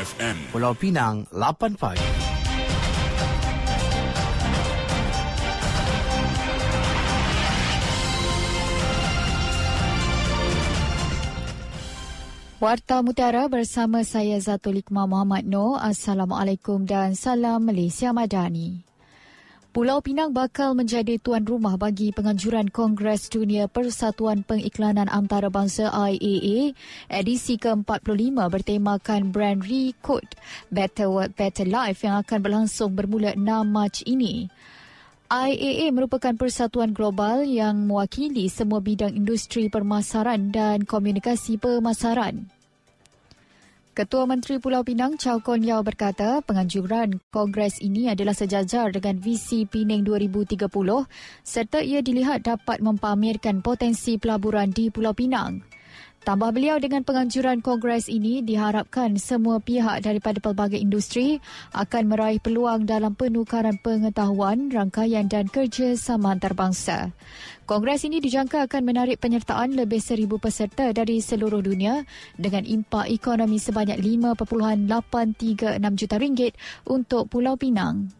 FM. Pulau Pinang 8 pagi. Warta Mutiara bersama saya Zatul Iqmah Muhammad Noor. Assalamualaikum dan salam Malaysia Madani. Pulau Pinang bakal menjadi tuan rumah bagi penganjuran Kongres Dunia Persatuan Pengiklanan Antarabangsa IAA edisi ke-45 bertemakan Brand Recode Better Work Better Life yang akan berlangsung bermula 6 Mac ini. IAA merupakan persatuan global yang mewakili semua bidang industri permasaran dan komunikasi pemasaran. Ketua Menteri Pulau Pinang Chow Kon Yao berkata penganjuran kongres ini adalah sejajar dengan visi Pinang 2030 serta ia dilihat dapat mempamerkan potensi pelaburan di Pulau Pinang. Tambah beliau dengan penganjuran kongres ini diharapkan semua pihak daripada pelbagai industri akan meraih peluang dalam penukaran pengetahuan, rangkaian dan kerjasama antarabangsa. Kongres ini dijangka akan menarik penyertaan lebih seribu peserta dari seluruh dunia dengan impak ekonomi sebanyak 5.836 juta ringgit untuk Pulau Pinang.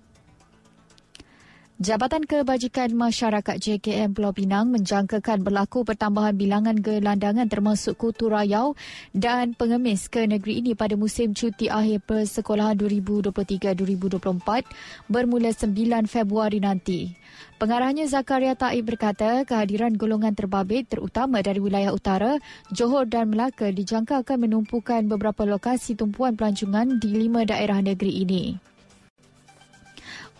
Jabatan Kebajikan Masyarakat JKM Pulau Pinang menjangkakan berlaku pertambahan bilangan gelandangan termasuk kutu rayau dan pengemis ke negeri ini pada musim cuti akhir persekolahan 2023-2024 bermula 9 Februari nanti. Pengarahnya Zakaria Taib berkata kehadiran golongan terbabit terutama dari wilayah utara, Johor dan Melaka dijangka akan menumpukan beberapa lokasi tumpuan pelancongan di lima daerah negeri ini.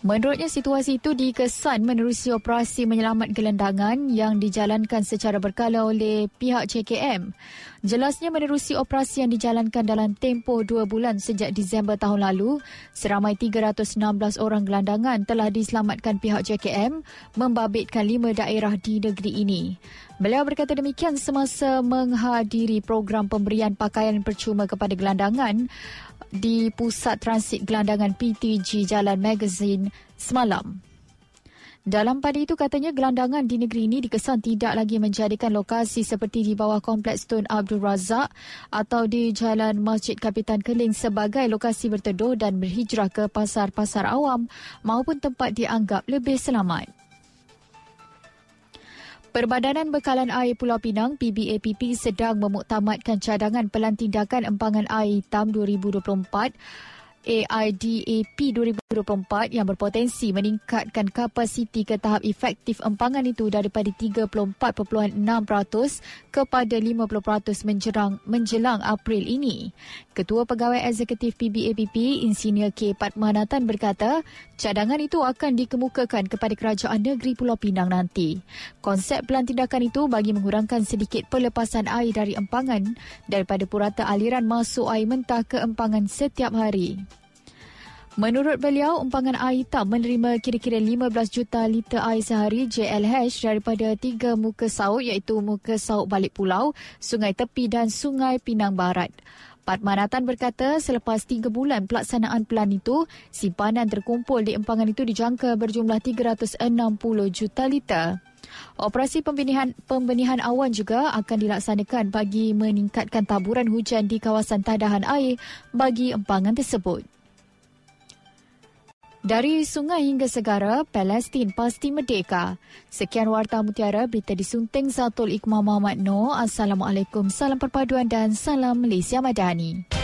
Menurutnya situasi itu dikesan menerusi operasi menyelamat gelandangan yang dijalankan secara berkala oleh pihak JKM. Jelasnya menerusi operasi yang dijalankan dalam tempoh dua bulan sejak Disember tahun lalu, seramai 316 orang gelandangan telah diselamatkan pihak JKM membabitkan lima daerah di negeri ini. Beliau berkata demikian semasa menghadiri program pemberian pakaian percuma kepada gelandangan di Pusat Transit Gelandangan PTG Jalan Magazine semalam. Dalam pada itu katanya gelandangan di negeri ini dikesan tidak lagi menjadikan lokasi seperti di bawah Kompleks Tun Abdul Razak atau di Jalan Masjid Kapitan Keling sebagai lokasi berteduh dan berhijrah ke pasar-pasar awam maupun tempat dianggap lebih selamat. Perbadanan Bekalan Air Pulau Pinang PBAPP sedang memuktamadkan cadangan pelantindakan empangan air hitam 2024 AIDAP 2024 yang berpotensi meningkatkan kapasiti ke tahap efektif empangan itu daripada 34.6% kepada 50% menjelang, menjelang April ini. Ketua Pegawai Eksekutif PBAPP, Insinyur K. Patmanatan berkata, cadangan itu akan dikemukakan kepada Kerajaan Negeri Pulau Pinang nanti. Konsep pelantindakan itu bagi mengurangkan sedikit pelepasan air dari empangan daripada purata aliran masuk air mentah ke empangan setiap hari. Menurut beliau, umpangan air hitam menerima kira-kira 15 juta liter air sehari JLH daripada tiga muka sauk iaitu muka sauk balik pulau, sungai tepi dan sungai Pinang Barat. Pat Manatan berkata selepas tiga bulan pelaksanaan pelan itu, simpanan terkumpul di empangan itu dijangka berjumlah 360 juta liter. Operasi pembenihan, pembenihan awan juga akan dilaksanakan bagi meningkatkan taburan hujan di kawasan tadahan air bagi empangan tersebut. Dari sungai hingga segara, Palestin pasti merdeka. Sekian Warta Mutiara, berita disunting Zatul Iqmah Muhammad Noor. Assalamualaikum, salam perpaduan dan salam Malaysia Madani.